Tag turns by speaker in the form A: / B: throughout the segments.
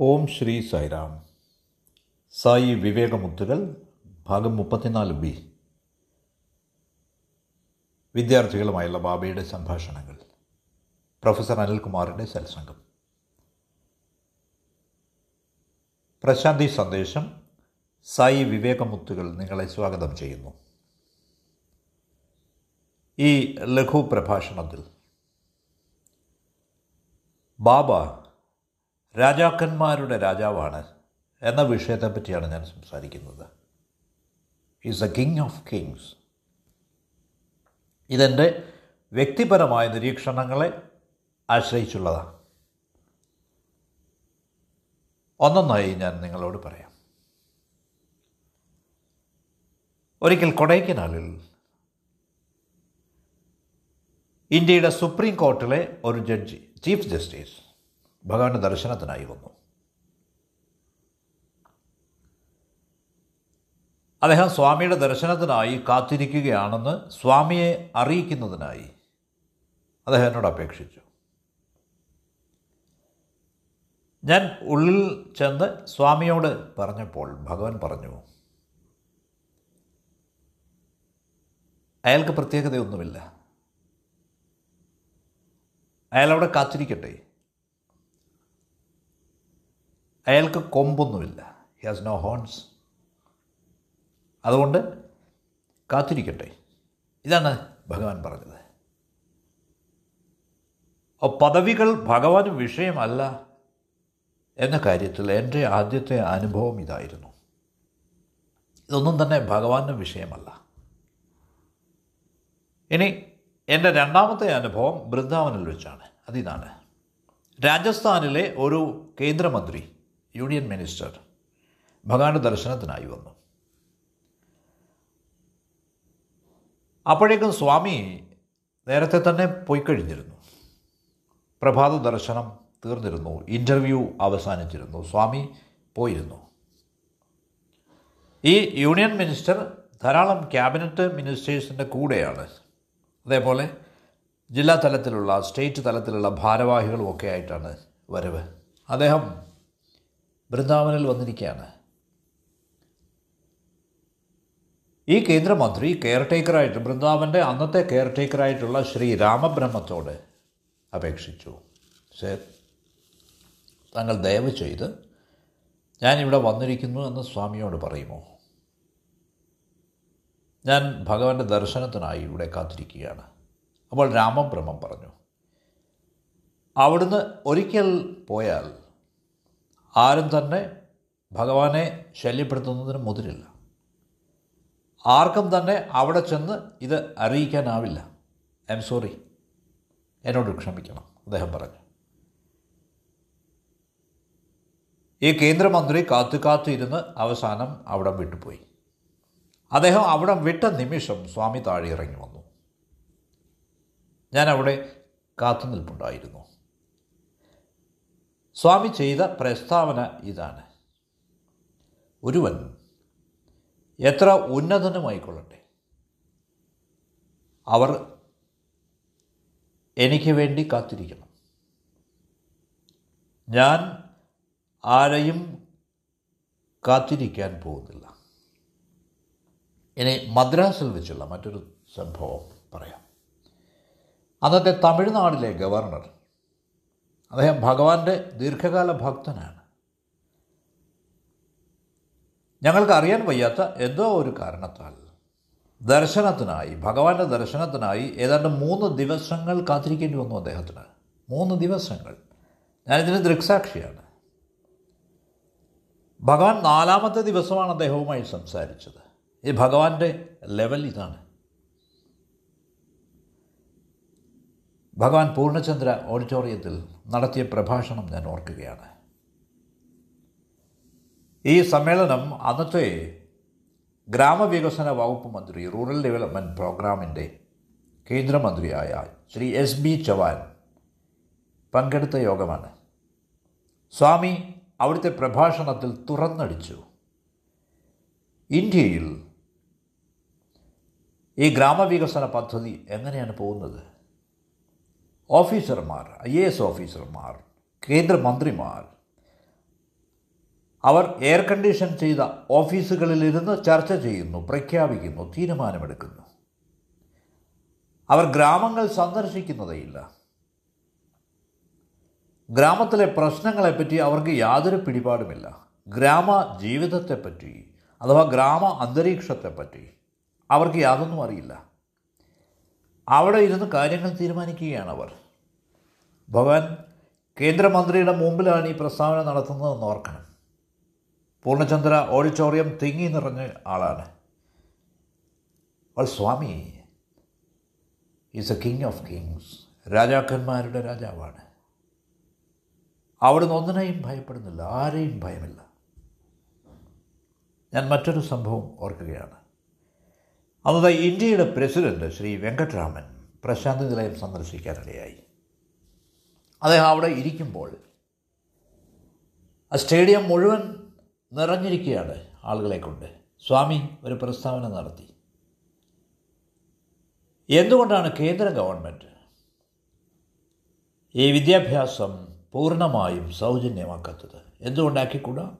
A: ഓം ശ്രീ സായിരാം സായി വിവേകമുത്തുകൾ ഭാഗം മുപ്പത്തിനാല് ബി. വിദ്യാർത്ഥികളുമായുള്ള ബാബയുടെ സംഭാഷണങ്ങൾ. പ്രൊഫസർ അനിൽകുമാറിന്റെ സത്സംഗം. പ്രശാന്തി സന്ദേശം സായി വിവേകമുത്തുകൾ നിങ്ങളെ സ്വാഗതം ചെയ്യുന്നു. ഈ ലഘു പ്രഭാഷണത്തിൽ ബാബ രാജാക്കന്മാരുടെ രാജാവാണ് എന്ന വിഷയത്തെ പറ്റിയാണ് ഞാൻ സംസാരിക്കുന്നത്. Is a king of kings ഇതെന്റെ വ്യക്തിപരമായ നിരീക്ഷണങ്ങളെ ആശ്രയിച്ചുള്ളതാണ്. ഒന്നൊന്നായി ഞാൻ നിങ്ങളോട് പറയാം. ഒരിക്കൽ കൊടൈക്കനാലിൽ ഇന്ത്യയുടെ സുപ്രീം കോർട്ടിലെ ഒരു ജഡ്ജി ചീഫ് ജസ്റ്റിസ് ഭഗവാന്റെ ദർശനത്തിനായി വന്നു. അദ്ദേഹം സ്വാമിയുടെ ദർശനത്തിനായി കാത്തിരിക്കുകയാണെന്ന് സ്വാമിയെ അറിയിക്കുന്നതിനായി അദ്ദേഹം എന്നോട് അപേക്ഷിച്ചു. ഞാൻ ഉള്ളിൽ ചെന്ന് സ്വാമിയോട് പറഞ്ഞപ്പോൾ ഭഗവാൻ പറഞ്ഞു അയാൾക്ക് പ്രത്യേകതയൊന്നുമില്ല. അയാളവിടെ കാത്തിരിക്കട്ടെ. അയാൾക്ക് കൊമ്പൊന്നുമില്ല. ഹി ഹാസ് നോ ഹോൺസ് അതുകൊണ്ട് കാത്തിരിക്കട്ടെ. ഇതാണ് ഭഗവാൻ പറഞ്ഞത്. പദവികൾ ഭഗവാന് വിഷയമല്ല എന്ന കാര്യത്തിൽ എന്റെ ആദ്യത്തെ അനുഭവം ഇതായിരുന്നു. ഇതൊന്നും തന്നെ ഭഗവാന് വിഷയമല്ല. ഇനി എന്റെ രണ്ടാമത്തെ അനുഭവം ബൃന്ദാവനിൽ വെച്ചാണ്. അതിതാണ്. രാജസ്ഥാനിലെ ഒരു കേന്ദ്രമന്ത്രി യൂണിയൻ മിനിസ്റ്റർ ഭഗവാന്റെ ദർശനത്തിനായി വന്നു. അപ്പോഴേക്കും സ്വാമി നേരത്തെ തന്നെ പോയി കഴിഞ്ഞിരുന്നു. പ്രഭാത ദർശനം തീർന്നിരുന്നു. ഇന്റർവ്യൂ അവസാനിച്ചിരുന്നു. സ്വാമി പോയിരുന്നു. ഈ യൂണിയൻ മിനിസ്റ്റർ ധാരാളം ക്യാബിനറ്റ് മിനിസ്റ്റേഴ്സിന്റെ കൂടെയാണ്. അതേപോലെ ജില്ലാ തലത്തിലുള്ള സ്റ്റേറ്റ് തലത്തിലുള്ള ഭാരവാഹികളും ഒക്കെ ആയിട്ടാണ് വരവ്. അദ്ദേഹം ബൃന്ദാവനിൽ വന്നിരിക്കുകയാണ്. ഈ കേന്ദ്രമന്ത്രി കെയർടേക്കറായിട്ട് ബൃന്ദാവന്റെ അന്നത്തെ കെയർടേക്കറായിട്ടുള്ള ശ്രീ രാമബ്രഹ്മത്തോട് അപേക്ഷിച്ചു. സർ താങ്കൾ ദയവ് ചെയ്ത് ഞാനിവിടെ വന്നിരിക്കുന്നു എന്ന് സ്വാമിയോട് പറയുമോ? ഞാൻ ഭഗവാന്റെ ദർശനത്തിനായി ഇവിടെ കാത്തിരിക്കുകയാണ്. അപ്പോൾ രാമബ്രഹ്മം പറഞ്ഞു അവിടുന്ന് ഒരിക്കൽ പോയാൽ ആരും തന്നെ ഭഗവാനെ ശല്യപ്പെടുത്തുന്നതിന് മുതിരില്ല. ആർക്കും തന്നെ അവിടെ ചെന്ന് ഇത് അറിയിക്കാനാവില്ല. ഐ എം സോറി എന്നോട് ക്ഷമിക്കണം. അദ്ദേഹം പറഞ്ഞു. ഈ കേന്ദ്രമന്ത്രി കാത്തു കാത്തു ഇരുന്ന് അവസാനം അവിടെ വിട്ടുപോയി. അദ്ദേഹം അവിടെ വിട്ട നിമിഷം സ്വാമി താഴെ ഇറങ്ങി വന്നു. ഞാൻ അവിടെ കാത്തു നിൽപ്പുണ്ടായിരുന്നു. സ്വാമി ചെയ്ത പ്രസ്താവന ഇതാണ്. ഒരുവൻ എത്ര ഉന്നതനുമായിക്കൊള്ളട്ടെ? അവർ എനിക്ക് വേണ്ടി കാത്തിരിക്കണം. ഞാൻ ആരെയും കാത്തിരിക്കാൻ പോകുന്നില്ല. ഇനി മദ്രാസിൽ വെച്ചുള്ള മറ്റൊരു സംഭവം പറയാം. അന്നത്തെ തമിഴ്നാടിലെ ഗവർണർ അദ്ദേഹം ഭഗവാന്റെ ദീർഘകാല ഭക്തനാണ്. ഞങ്ങൾക്ക് അറിയാൻ വയ്യാത്ത എന്തോ ഒരു കാരണത്താൽ ദർശനത്തിനായി ഭഗവാന്റെ ദർശനത്തിനായി ഏതാണ്ട് മൂന്ന് ദിവസങ്ങൾ കാത്തിരിക്കേണ്ടി വന്നു അദ്ദേഹത്തിന്. മൂന്ന് ദിവസങ്ങൾ. ഞാനിതിന് ദൃക്സാക്ഷിയാണ്. ഭഗവാൻ നാലാമത്തെ ദിവസമാണ് അദ്ദേഹവുമായി സംസാരിച്ചത്. ഈ ഭഗവാന്റെ ലെവൽ ഇതാണ്. ഭഗവാൻ പൂർണചന്ദ്ര ഓഡിറ്റോറിയത്തിൽ നടത്തിയ പ്രഭാഷണം ഞാൻ ഓർക്കുകയാണ്. ഈ സമ്മേളനം അന്നത്തെ ഗ്രാമവികസന വകുപ്പ് മന്ത്രി റൂറൽ ഡെവലപ്മെന്റ് പ്രോഗ്രാമിന്റെ കേന്ദ്രമന്ത്രിയായ ശ്രീ എസ് ബി ചവാൻ പങ്കെടുത്ത യോഗമാണ്. സ്വാമി അവിടുത്തെ പ്രഭാഷണത്തിൽ തുറന്നടിച്ചു. ഇന്ത്യയിൽ ഈ ഗ്രാമവികസന പദ്ധതി എങ്ങനെയാണ് പോകുന്നത്? ഓഫീസർമാർ ഐ എ എസ് ഓഫീസർമാർ കേന്ദ്രമന്ത്രിമാർ. അവർ എയർ കണ്ടീഷൻ ചെയ്ത ഓഫീസുകളിലിരുന്ന് ചർച്ച ചെയ്യുന്നു പ്രഖ്യാപിക്കുന്നു തീരുമാനമെടുക്കുന്നു. അവർ ഗ്രാമങ്ങൾ സന്ദർശിക്കുന്നതേയില്ല. ഗ്രാമത്തിലെ പ്രശ്നങ്ങളെപ്പറ്റി അവർക്ക് യാതൊരു പിടിപാടുമില്ല. ഗ്രാമ ജീവിതത്തെപ്പറ്റി അഥവാ ഗ്രാമ അന്തരീക്ഷത്തെപ്പറ്റി അവർക്ക് യാതൊന്നും അറിയില്ല. അവിടെ ഇരുന്ന് കാര്യങ്ങൾ തീരുമാനിക്കുകയാണ് അവർ ഭഗവാൻ കേന്ദ്രമന്ത്രിയുടെ മുമ്പിലാണ് ഈ പ്രസ്താവന നടത്തുന്നതെന്ന് ഓർക്കണം. പൂർണചന്ദ്ര ഓഡിറ്റോറിയം തിങ്ങി നിറഞ്ഞ ആളാണ്. അവൾ Swami is a king of kings രാജാക്കന്മാരുടെ രാജാവാണ്. അവിടുന്ന് ഒന്നിനെയും ഭയപ്പെടുന്നില്ല ആരെയും ഭയമില്ല. ഞാൻ മറ്റൊരു സംഭവം ഓർക്കുകയാണ്. അന്നത് ഇന്ത്യയുടെ പ്രസിഡന്റ് ശ്രീ വെങ്കട്ടരാമൻ പ്രശാന്തി നിലയം സന്ദർശിക്കാനിടയായി അദ്ദേഹം അവിടെ ഇരിക്കുമ്പോൾ ആ സ്റ്റേഡിയം മുഴുവൻ നിറഞ്ഞിരിക്കുകയാണ് ആളുകളെ കൊണ്ട്. സ്വാമി ഒരു പ്രസ്താവന നടത്തി. എന്തുകൊണ്ടാണ് കേന്ദ്ര ഗവൺമെന്റ് ഈ വിദ്യാഭ്യാസം പൂർണമായും സൗജന്യമാക്കാത്തത്? എന്തുകൊണ്ടാക്കിക്കൂടാ?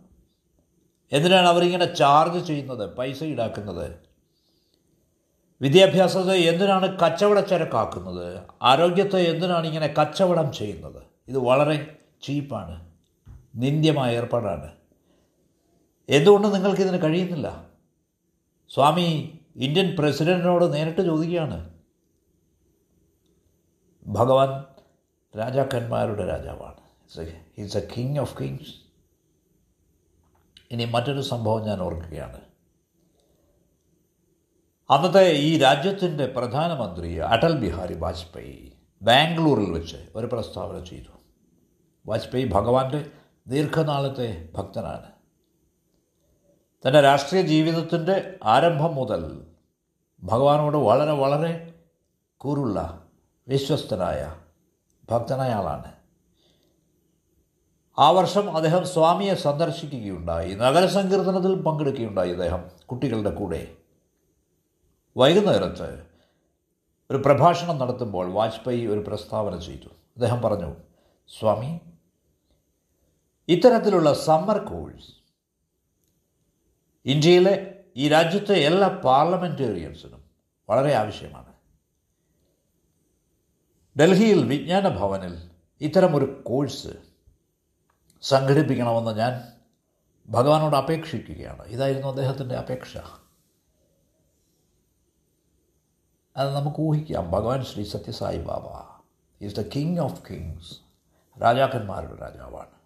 A: എന്തിനാണ് അവരിങ്ങനെ ചാർജ് ചെയ്യുന്നത് പൈസ ഈടാക്കുന്നത്? വിദ്യാഭ്യാസത്തെ എന്തിനാണ് കച്ചവടച്ചരക്കാക്കുന്നത് ആരോഗ്യത്തെ എന്തിനാണ് ഇങ്ങനെ കച്ചവടം ചെയ്യുന്നത്? ഇത് വളരെ ചീപ്പാണ്. നിന്ദ്യമായ ഏർപ്പാടാണ്. എന്തുകൊണ്ട് നിങ്ങൾക്കിതിന് കഴിയുന്നില്ല? സ്വാമി ഇന്ത്യൻ പ്രസിഡന്റിനോട് നേരിട്ട് ചോദിക്കുകയാണ്. ഭഗവാൻ രാജാക്കന്മാരുടെ രാജാവാണ്. Is a king of kings ഇനി മറ്റൊരു സംഭവം ഞാൻ ഓർക്കുകയാണ്. അന്നത്തെ ഈ രാജ്യത്തിന്റെ പ്രധാനമന്ത്രി അടൽ ബിഹാരി വാജ്പേയി ബാംഗ്ലൂരിൽ വെച്ച് ഒരു പ്രസ്താവന ചെയ്തു. വാജ്പേയി ഭഗവാന്റെ ദീർഘനാളത്തെ ഭക്തനാണ്. തന്റെ രാഷ്ട്രീയ ജീവിതത്തിന്റെ ആരംഭം മുതൽ ഭഗവാനോട് വളരെ വളരെ കൂറുള്ള വിശ്വസ്തനായ ഭക്തനായ ആളാണ്. ആ വർഷം അദ്ദേഹം സ്വാമിയെ സന്ദർശിക്കുകയുണ്ടായി. നഗരസങ്കീർത്തനത്തിൽ പങ്കെടുക്കുകയുണ്ടായി അദ്ദേഹം കുട്ടികളുടെ കൂടെ. വൈകുന്നേരത്ത് ഒരു പ്രഭാഷണം നടത്തുമ്പോൾ വാജ്പേയി ഒരു പ്രസ്താവന ചെയ്തു. അദ്ദേഹം പറഞ്ഞു സ്വാമി ഇത്തരത്തിലുള്ള സമ്മർ കോഴ്സ് ഇന്ത്യയിലെ ഈ രാജ്യത്തെ എല്ലാ പാർലമെന്റേറിയൻസിനും വളരെ ആവശ്യമാണ്. ഡൽഹിയിൽ വിജ്ഞാന ഭവനിൽ ഇത്തരമൊരു കോഴ്സ് സംഘടിപ്പിക്കണമെന്ന് ഞാൻ ഭഗവാനോട് അപേക്ഷിക്കുകയാണ്. ഇതായിരുന്നു അദ്ദേഹത്തിന്റെ അപേക്ഷ. അത് നമുക്ക് ഊഹിക്കാം. Bhagavan Shri Sathya Sai Baba. Is the king of kings രാജാക്കന്മാരുടെ രാജാവാണ്.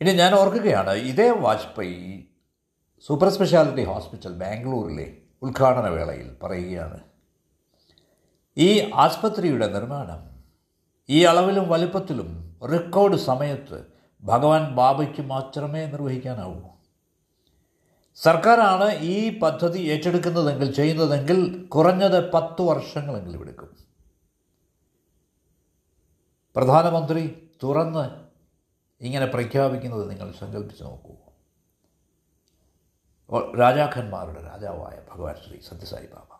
A: ഇനി ഞാൻ ഓർക്കുകയാണ് ഇതേ വാജ്പേയി സൂപ്പർ സ്പെഷ്യാലിറ്റി ഹോസ്പിറ്റൽ ബാംഗ്ലൂരിലെ ഉദ്ഘാടന വേളയിൽ പറയുകയാണ്. ഈ ആസ്പത്രിയുടെ നിർമ്മാണം ഈ അളവിലും വലുപ്പത്തിലും റെക്കോർഡ് സമയത്ത് ഭഗവാൻ ബാബയ്ക്ക് മാത്രമേ നിർവഹിക്കാനാവൂ. സർക്കാരാണ് ഈ പദ്ധതി ഏറ്റെടുക്കുന്നതെങ്കിൽ ചെയ്യുന്നതെങ്കിൽ കുറഞ്ഞത് പത്ത് വർഷങ്ങളെങ്കിലും എടുക്കും. പ്രധാനമന്ത്രി തുറന്ന് ഇങ്ങനെ പ്രഖ്യാപിക്കുന്നത് നിങ്ങൾ സങ്കല്പിച്ച് നോക്കൂ. രാജാക്കന്മാരുടെ രാജാവായ ഭഗവാൻ ശ്രീ സത്യസായി ബാബ.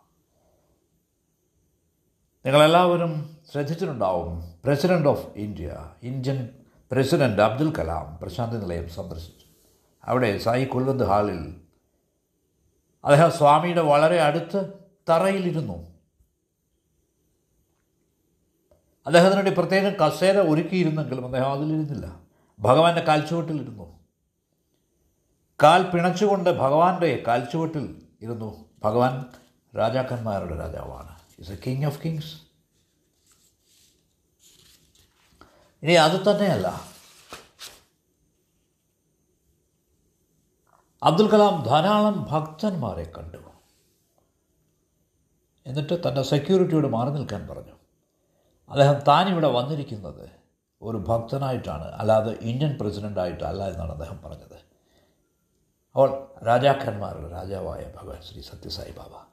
A: നിങ്ങളെല്ലാവരും ശ്രദ്ധിച്ചിട്ടുണ്ടാവും president of India Indian president Abdul Kalam Prasanthi Nilayam സന്ദർശിച്ചു. അവിടെ സായി കുൽവന്ത് ഹാളിൽ അദ്ദേഹം സ്വാമിയുടെ വളരെ അടുത്ത് തറയിലിരുന്നു. അദ്ദേഹത്തിന് വേണ്ടി പ്രത്യേകം കസേര ഒരുക്കിയിരുന്നെങ്കിലും അദ്ദേഹം അതിലിരുന്നില്ല. ഭഗവാന്റെ കാൽച്ചുവട്ടിലിരുന്നു. കാൽ പിണച്ചുകൊണ്ട് ഭഗവാന്റെ കാൽച്ചുവട്ടിൽ ഇരുന്നു. ഭഗവാൻ രാജാക്കന്മാരുടെ രാജാവാണ്. Is a king of kings ഇനി അത് തന്നെയല്ല. അബ്ദുൽ കലാം ധാരാളം ഭക്തന്മാരെ കണ്ടു. എന്നിട്ട് തന്റെ സെക്യൂരിറ്റിയോട് മാറി നിൽക്കാൻ പറഞ്ഞു. അദ്ദേഹം താനിവിടെ വന്നിരിക്കുന്നത് ഒരു ഭക്തനായിട്ടാണ് അല്ലാതെ ഇന്ത്യൻ പ്രസിഡന്റായിട്ടല്ല എന്നാണ് അദ്ദേഹം പറഞ്ഞത്. അവൾ രാജാക്കന്മാരുടെ രാജാവായ ഭഗവാൻ ശ്രീ സത്യസായി ബാബ.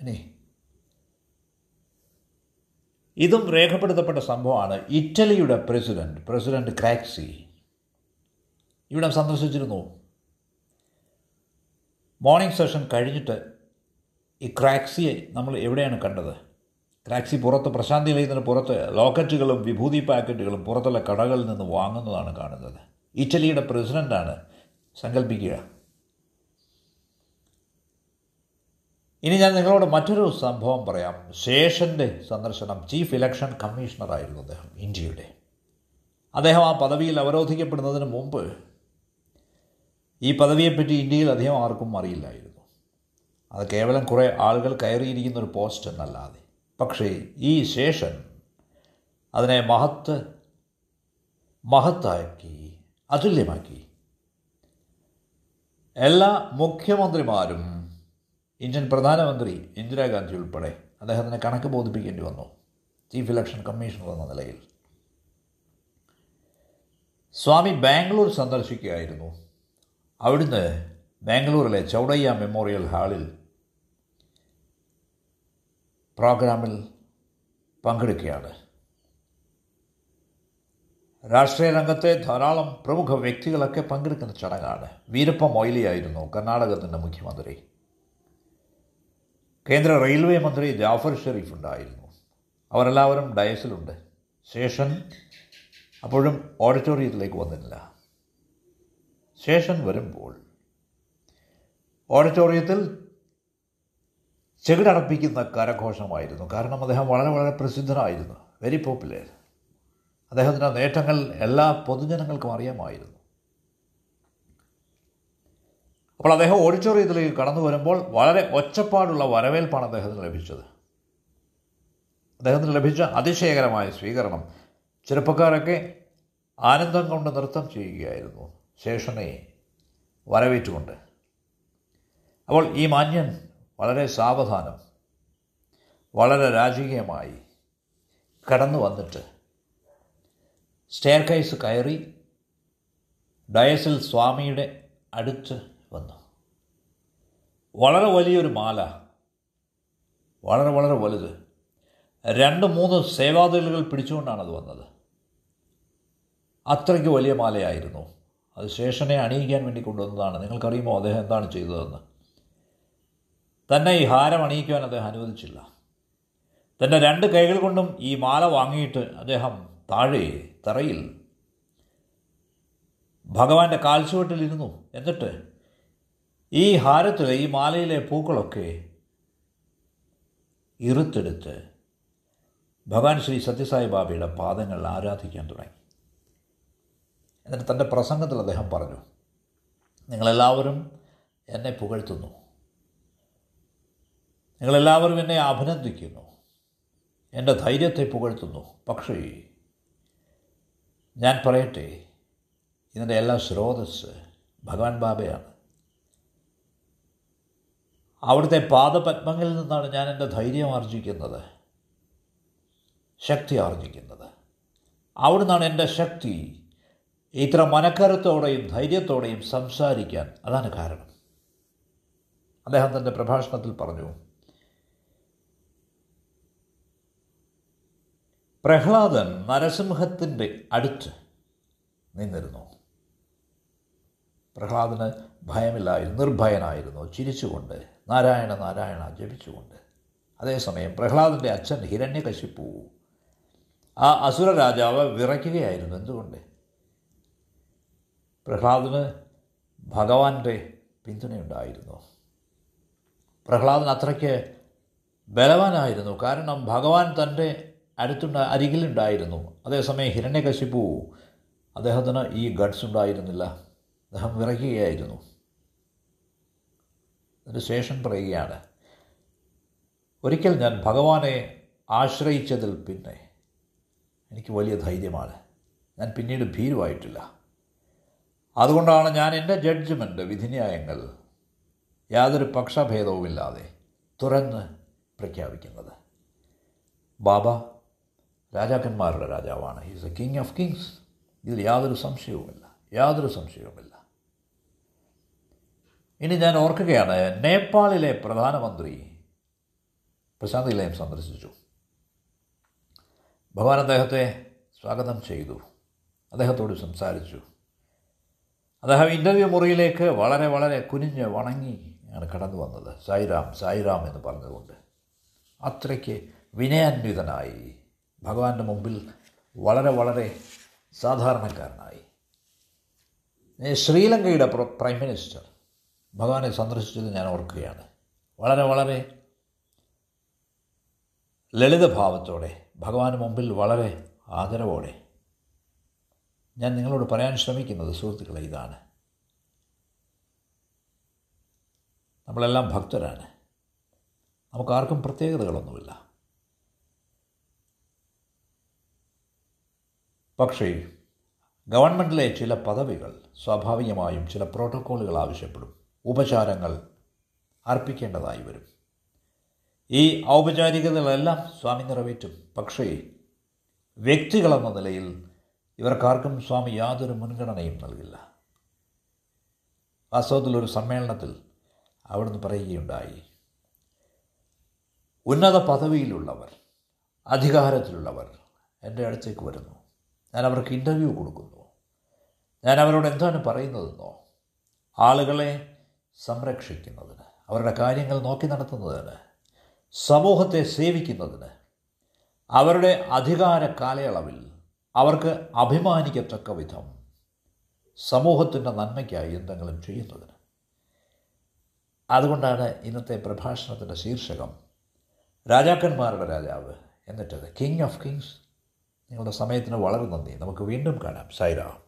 A: ഇനി ഇതും രേഖപ്പെടുത്തപ്പെട്ട സംഭവമാണ് ഇറ്റലിയുടെ പ്രസിഡന്റ് പ്രസിഡന്റ് ക്രാക്സി ഇവിടെ സന്ദർശിച്ചിരുന്നു മോർണിംഗ് സെഷൻ കഴിഞ്ഞിട്ട് ഈ ക്രാക്സിയെ നമ്മൾ എവിടെയാണ് കണ്ടത്? ക്രാക്സി പുറത്ത് പ്രശാന്തി ലയത്തിന് പുറത്ത് ലോക്കറ്റുകളും വിഭൂതി പാക്കറ്റുകളും പുറത്തുള്ള കടകളിൽ നിന്ന് വാങ്ങുന്നതാണ് കാണുന്നത്. ഇറ്റലിയുടെ പ്രസിഡന്റാണ് സങ്കല്പിക്കുക. ഇനി ഞാൻ നിങ്ങളോട് മറ്റൊരു സംഭവം പറയാം. ശേഷന്റെ സന്ദർശനം ചീഫ് ഇലക്ഷൻ കമ്മീഷണറായിരുന്നു അദ്ദേഹം ഇന്ത്യയുടെ. അദ്ദേഹം ആ പദവിയിൽ അവരോധിക്കപ്പെടുന്നതിന് മുമ്പ് ഈ പദവിയെപ്പറ്റി ഇന്ത്യയിൽ അധികം ആർക്കും അറിയില്ലായിരുന്നു. അത് കേവലം കുറേ ആളുകൾ കയറിയിരിക്കുന്ന ഒരു പോസ്റ്റ് എന്നല്ലാതെ. പക്ഷേ ഈ ശേഷൻ അതിനെ മഹത്ത് മഹത്താക്കി അതുല്യമാക്കി. എല്ലാ മുഖ്യമന്ത്രിമാരും ഇന്ത്യൻ പ്രധാനമന്ത്രി ഇന്ദിരാഗാന്ധി ഉൾപ്പെടെ അദ്ദേഹത്തിന് കണക്ക് ബോധിപ്പിക്കേണ്ടി വന്നു. ചീഫ് ഇലക്ഷൻ കമ്മീഷണർ എന്ന നിലയിൽ. സ്വാമി ബാംഗ്ലൂർ സന്ദർശിക്കുകയായിരുന്നു. അവിടുന്ന് ബാംഗ്ലൂരിലെ ചൗടയ്യ മെമ്മോറിയൽ ഹാളിൽ പ്രോഗ്രാമിൽ പങ്കെടുക്കുകയാണ്. രാഷ്ട്രീയ രംഗത്തെ ധാരാളം പ്രമുഖ വ്യക്തികളൊക്കെ പങ്കെടുക്കുന്ന ചടങ്ങാണ്. വീരപ്പ മൊയ്ലിയായിരുന്നു കർണാടകത്തിന്റെ മുഖ്യമന്ത്രി. കേന്ദ്ര റെയിൽവേ മന്ത്രി ജാഫർ ഷെരീഫ് ഉണ്ടായിരുന്നു. അവരെല്ലാവരും ഡയസിലുണ്ട്. ശേഷൻ അപ്പോഴും ഓഡിറ്റോറിയത്തിലേക്ക് വന്നിട്ടില്ല ശേഷൻ വരുമ്പോൾ ഓഡിറ്റോറിയത്തിൽ ചെകിടടപ്പിക്കുന്ന കരഘോഷമായിരുന്നു. കാരണം അദ്ദേഹം വളരെ വളരെ പ്രസിദ്ധനായിരുന്നു. വെരി പോപ്പുലർ അദ്ദേഹത്തിന്റെ നേട്ടങ്ങൾ എല്ലാ പൊതുജനങ്ങൾക്കും അറിയാമായിരുന്നു. അപ്പോൾ അദ്ദേഹം ഓഡിറ്റോറിയത്തിലേക്ക് കടന്നു വരുമ്പോൾ വളരെ ഒച്ചപ്പാടുള്ള വരവേൽപ്പാണ് അദ്ദേഹത്തിന് ലഭിച്ചത്. അദ്ദേഹത്തിന് ലഭിച്ച അതിശയകരമായ സ്വീകരണം ചെറുപ്പക്കാരൊക്കെ ആനന്ദം കൊണ്ട് നൃത്തം ചെയ്യുകയായിരുന്നു. ശേഷനെ വരവേറ്റുകൊണ്ട്. അപ്പോൾ ഈ മാന്യൻ വളരെ സാവധാനം വളരെ രാജകീയമായി കടന്നു വന്നിട്ട് സ്റ്റെയർ കൈസ് കയറി ഡയസിൽ സ്വാമിയുടെ അടുത്ത് വന്നു. വളരെ വലിയൊരു മാല വളരെ വളരെ വലുത്. രണ്ട് മൂന്ന് സേവാതിലുകൾ പിടിച്ചുകൊണ്ടാണ് അത് വന്നത്. അത്രയ്ക്ക് വലിയ മാലയായിരുന്നു. അത് ശേഷനെ അണിയിക്കാൻ വേണ്ടി കൊണ്ടുവന്നതാണ്. നിങ്ങൾക്കറിയുമോ അദ്ദേഹം എന്താണ് ചെയ്തതെന്ന്? തന്നെ ഈ ഹാരം അണിയിക്കുവാൻ അദ്ദേഹം അനുവദിച്ചില്ല. തന്റെ രണ്ട് കൈകൾ കൊണ്ടും ഈ മാല വാങ്ങിയിട്ട് അദ്ദേഹം താഴെ തറയിൽ ഭഗവാന്റെ കാൽച്ചുവട്ടിലിരുന്നു എന്നിട്ട് ഈ ഹാരത്തിലെ ഈ മാലയിലെ പൂക്കളൊക്കെ ഇറുത്തെടുത്ത് ഭഗവാൻ ശ്രീ സത്യസായി ബാബയുടെ പാദങ്ങൾ ആരാധിക്കാൻ തുടങ്ങി. എന്നിട്ട് തന്റെ പ്രസംഗത്തിൽ അദ്ദേഹം പറഞ്ഞു നിങ്ങളെല്ലാവരും എന്നെ പുകഴ്ത്തുന്നു. നിങ്ങളെല്ലാവരും എന്നെ അഭിനന്ദിക്കുന്നു. എന്റെ ധൈര്യത്തെ പുകഴ്ത്തുന്നു. പക്ഷേ ഞാൻ പറയട്ടെ ഇതിന്റെ എല്ലാ സ്രോതസ് ഭഗവാൻ ബാബയാണ്. അവിടുത്തെ പാദപത്മങ്ങളിൽ നിന്നാണ് ഞാൻ എന്റെ ധൈര്യം ആർജിക്കുന്നത് ശക്തി ആർജിക്കുന്നത്. അവിടുന്നാണ് എന്റെ ശക്തി ഇത്ര മനക്കരുത്തോടെയും ധൈര്യത്തോടെയും സംസാരിക്കാൻ അതാണ് കാരണം. അദ്ദേഹം തന്റെ പ്രഭാഷണത്തിൽ പറഞ്ഞു പ്രഹ്ലാദൻ നരസിംഹത്തിന്റെ അടുത്ത് നിന്നിരുന്നു. പ്രഹ്ലാദന് ഭയമില്ലായിരുന്നു നിർഭയനായിരുന്നു ചിരിച്ചുകൊണ്ട് നാരായണ നാരായണ ജപിച്ചുകൊണ്ട്. അതേസമയം പ്രഹ്ലാദന്റെ അച്ഛൻ ഹിരണ്യകശിപ്പു. ആ അസുര രാജാവ് വിറയ്ക്കുകയായിരുന്നു എന്തുകൊണ്ട്? പ്രഹ്ലാദന് ഭഗവാന്റെ പിന്തുണയുണ്ടായിരുന്നു. പ്രഹ്ലാദൻ അത്രയ്ക്ക് ബലവാനായിരുന്നു. കാരണം ഭഗവാൻ തന്റെ അടുത്തുണ്ട അരികിലുണ്ടായിരുന്നു. അതേസമയം ഹിരണ്യകശിപ്പു അദ്ദേഹത്തിന് ഈ ഗഡ്സ് ഉണ്ടായിരുന്നില്ല. അദ്ദേഹം വിറയ്ക്കുകയായിരുന്നു. അതിന് ശേഷം പറയുകയാണ് ഒരിക്കൽ ഞാൻ ഭഗവാനെ ആശ്രയിച്ചതിൽ പിന്നെ എനിക്ക് വലിയ ധൈര്യമാണ്. ഞാൻ പിന്നീട് ഭീരുവായിട്ടില്ല. അതുകൊണ്ടാണ് ഞാൻ എന്റെ ജഡ്ജ്മെന്റ് വിധിന്യായങ്ങൾ യാതൊരു പക്ഷഭേദവുമില്ലാതെ തുറന്ന് പ്രഖ്യാപിക്കുന്നത്. ബാബ രാജാക്കന്മാരുടെ രാജാവാണ്. Is a king of kings ഇതിൽ യാതൊരു സംശയവുമില്ല. യാതൊരു സംശയവുമില്ല. ഇനി ഞാൻ ഓർക്കുകയാണ് നേപ്പാളിലെ പ്രധാനമന്ത്രി പ്രശാന്ത് നിലയം സന്ദർശിച്ചു. ഭഗവാൻ അദ്ദേഹത്തെ സ്വാഗതം ചെയ്തു. അദ്ദേഹത്തോട് സംസാരിച്ചു. അദ്ദേഹം ഇന്റർവ്യൂ മുറിയിലേക്ക് വളരെ വളരെ കുനിഞ്ഞ് വണങ്ങി ആണ് കടന്നു വന്നത്. സായിറാം സായിറാം എന്ന് പറഞ്ഞതുകൊണ്ട് അത്രയ്ക്ക് വിനയാന്വിതനായി. ഭഗവാന്റെ മുമ്പിൽ വളരെ വളരെ സാധാരണക്കാരനായി. ശ്രീലങ്കയുടെ പ്രൈം മിനിസ്റ്റർ ഭഗവാനെ സന്ദർശിച്ചത് ഞാൻ ഓർക്കുകയാണ്. വളരെ വളരെ ലളിതഭാവത്തോടെ ഭഗവാന് മുമ്പിൽ വളരെ ആദരവോടെ ഞാൻ നിങ്ങളോട് പറയാൻ ശ്രമിക്കുന്നത് സുഹൃത്തുക്കളെ ഇതാണ്. നമ്മളെല്ലാം ഭക്തരാണ്. നമുക്കാർക്കും പ്രത്യേകതകളൊന്നുമില്ല. പക്ഷേ ഗവൺമെന്റിലെ ചില പദവികൾ സ്വാഭാവികമായും ചില പ്രോട്ടോക്കോളുകൾ ആവശ്യപ്പെടും. ഉപചാരങ്ങൾ അർപ്പിക്കേണ്ടതായി വരും. ഈ ഔപചാരികതകളെല്ലാം സ്വാമി നിറവേറ്റും. പക്ഷേ വ്യക്തികളെന്ന നിലയിൽ ഇവർക്കാർക്കും സ്വാമി യാതൊരു മുൻഗണനയും നൽകില്ല. വാസ്തവത്തിൽ ഒരു സമ്മേളനത്തിൽ അവിടുന്ന് പറയുകയുണ്ടായി ഉന്നത പദവിയിലുള്ളവർ അധികാരത്തിലുള്ളവർ എന്റെ അടുത്തേക്ക് വരുന്നു. ഞാൻ അവർക്ക് ഇന്റർവ്യൂ കൊടുക്കുന്നു. ഞാൻ അവരോട് എന്താണ് പറയുന്നതെന്നോ ആളുകളെ സംരക്ഷിക്കുന്നതിന് അവരുടെ കാര്യങ്ങൾ നോക്കി നടത്തുന്നതിന് സമൂഹത്തെ സേവിക്കുന്നതിന് അവരുടെ അധികാര കാലയളവിൽ അവർക്ക് അഭിമാനിക്കത്തക്ക വിധം സമൂഹത്തിന്റെ നന്മയ്ക്കായി എന്തെങ്കിലും ചെയ്യുന്നതിന്. അതുകൊണ്ടാണ് ഇന്നത്തെ പ്രഭാഷണത്തിന്റെ ശീർഷകം രാജാക്കന്മാരുടെ രാജാവ് എന്നിട്ടത് കിങ് ഓഫ് കിങ്സ് നിങ്ങളുടെ സമയത്തിന് വളരെ നന്ദി. നമുക്ക് വീണ്ടും കാണാം. സൈറാം.